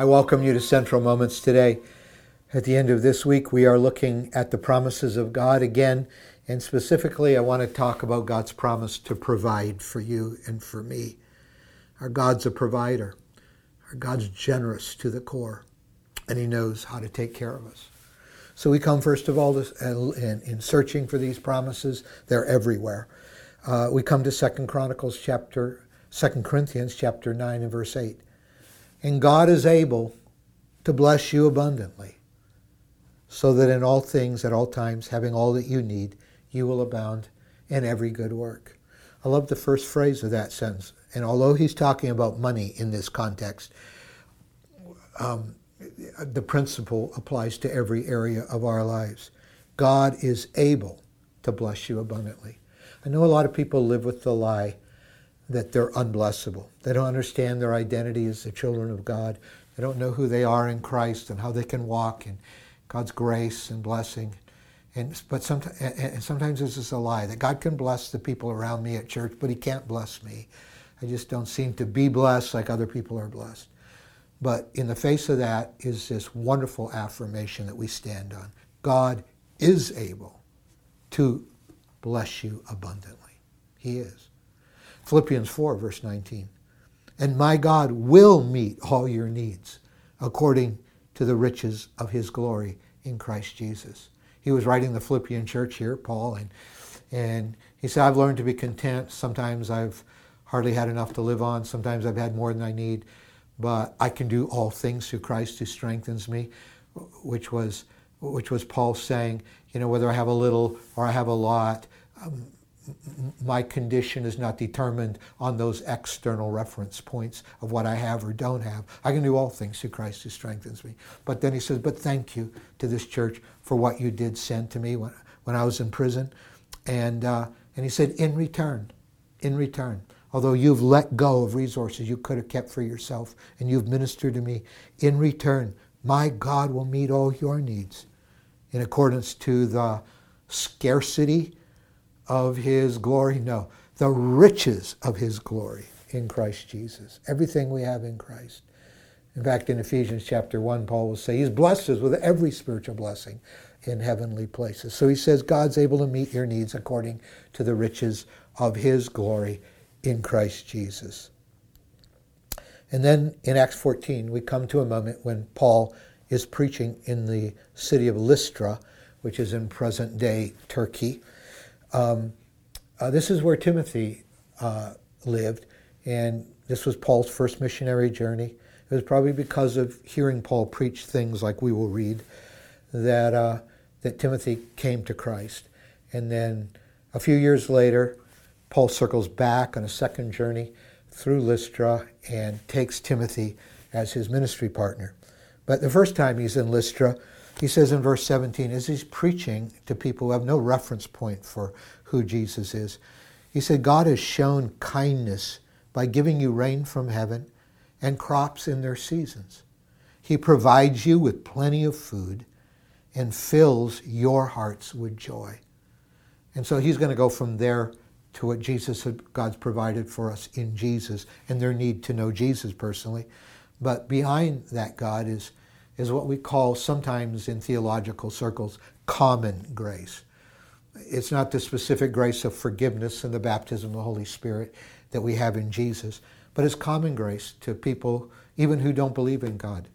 I welcome you to Central Moments today. At the end of this week, we are looking at the promises of God again, and specifically, I want to talk about God's promise to provide for you and for me. Our God's a provider, our God's generous to the core, and He knows how to take care of us. So we come first of all in, in searching for these promises. They're everywhere. Uh, we come to Second Chronicles chapter, Second Corinthians chapter nine and verse eight. And God is able to bless you abundantly, so that in all things, at all times, having all that you need, you will abound in every good work. I love the first phrase of that sentence. And although he's talking about money in this context, um, the principle applies to every area of our lives. God is able to bless you abundantly. I know a lot of people live with the lie that they're unblessable. They don't understand their identity as the children of God. They don't know who they are in Christ and how they can walk in God's grace and blessing. And but sometimes, and sometimes this is a lie that God can bless the people around me at church, but He can't bless me. I just don't seem to be blessed like other people are blessed. But in the face of that is this wonderful affirmation that we stand on. God is able to bless you abundantly. He is. Philippians 4, verse 19. And my God will meet all your needs according to the riches of his glory in Christ Jesus. He was writing the Philippian church here, Paul, and, and he said, I've learned to be content. Sometimes I've hardly had enough to live on. Sometimes I've had more than I need. But I can do all things through Christ who strengthens me, which was, which was Paul saying, you know, whether I have a little or I have a lot, um, my condition is not determined on those external reference points of what I have or don't have. I can do all things through Christ who strengthens me. But then he says, But thank you to this church for what you did send to me when, when I was in prison. And, uh, and he said, In return, in return, although you've let go of resources you could have kept for yourself and you've ministered to me, in return, my God will meet all your needs in accordance to the scarcity of his glory? No, the riches of his glory in Christ Jesus. Everything we have in Christ. In fact, in Ephesians chapter 1, Paul will say, He's blessed us with every spiritual blessing in heavenly places. So he says, God's able to meet your needs according to the riches of his glory in Christ Jesus. And then in Acts 14, we come to a moment when Paul is preaching in the city of Lystra, which is in present day Turkey. Um, uh, this is where Timothy uh, lived, and this was Paul's first missionary journey. It was probably because of hearing Paul preach things like we will read that uh, that Timothy came to Christ. And then a few years later, Paul circles back on a second journey through Lystra and takes Timothy as his ministry partner. But the first time he's in Lystra, he says in verse 17, as he's preaching to people who have no reference point for who Jesus is, he said, God has shown kindness by giving you rain from heaven and crops in their seasons. He provides you with plenty of food and fills your hearts with joy. And so he's going to go from there to what Jesus God's provided for us in Jesus and their need to know Jesus personally. But behind that God is is what we call sometimes in theological circles common grace. It's not the specific grace of forgiveness and the baptism of the Holy Spirit that we have in Jesus, but it's common grace to people even who don't believe in God.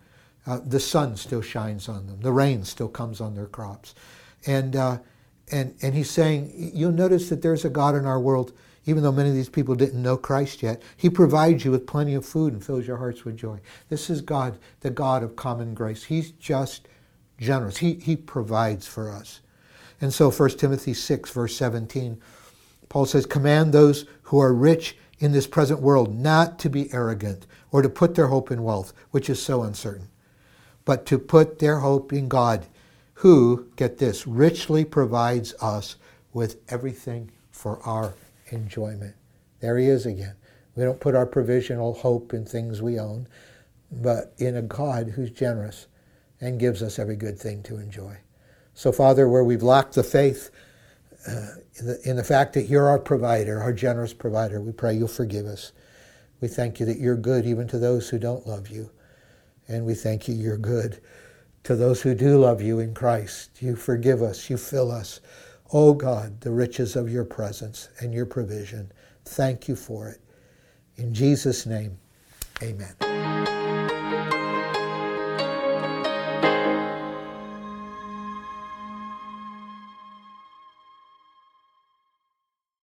Uh, the sun still shines on them. The rain still comes on their crops. And, uh, and, and he's saying, you'll notice that there's a God in our world even though many of these people didn't know Christ yet, He provides you with plenty of food and fills your hearts with joy. This is God, the God of common grace. He's just generous. He, he provides for us. And so 1 Timothy 6, verse 17, Paul says, Command those who are rich in this present world not to be arrogant or to put their hope in wealth, which is so uncertain, but to put their hope in God, who, get this, richly provides us with everything for our enjoyment. There he is again. We don't put our provisional hope in things we own, but in a God who's generous and gives us every good thing to enjoy. So, Father, where we've lacked the faith uh, in, the, in the fact that you're our provider, our generous provider, we pray you'll forgive us. We thank you that you're good even to those who don't love you. And we thank you, you're good. To those who do love you in Christ, you forgive us, you fill us. Oh God, the riches of your presence and your provision. Thank you for it. In Jesus' name, amen.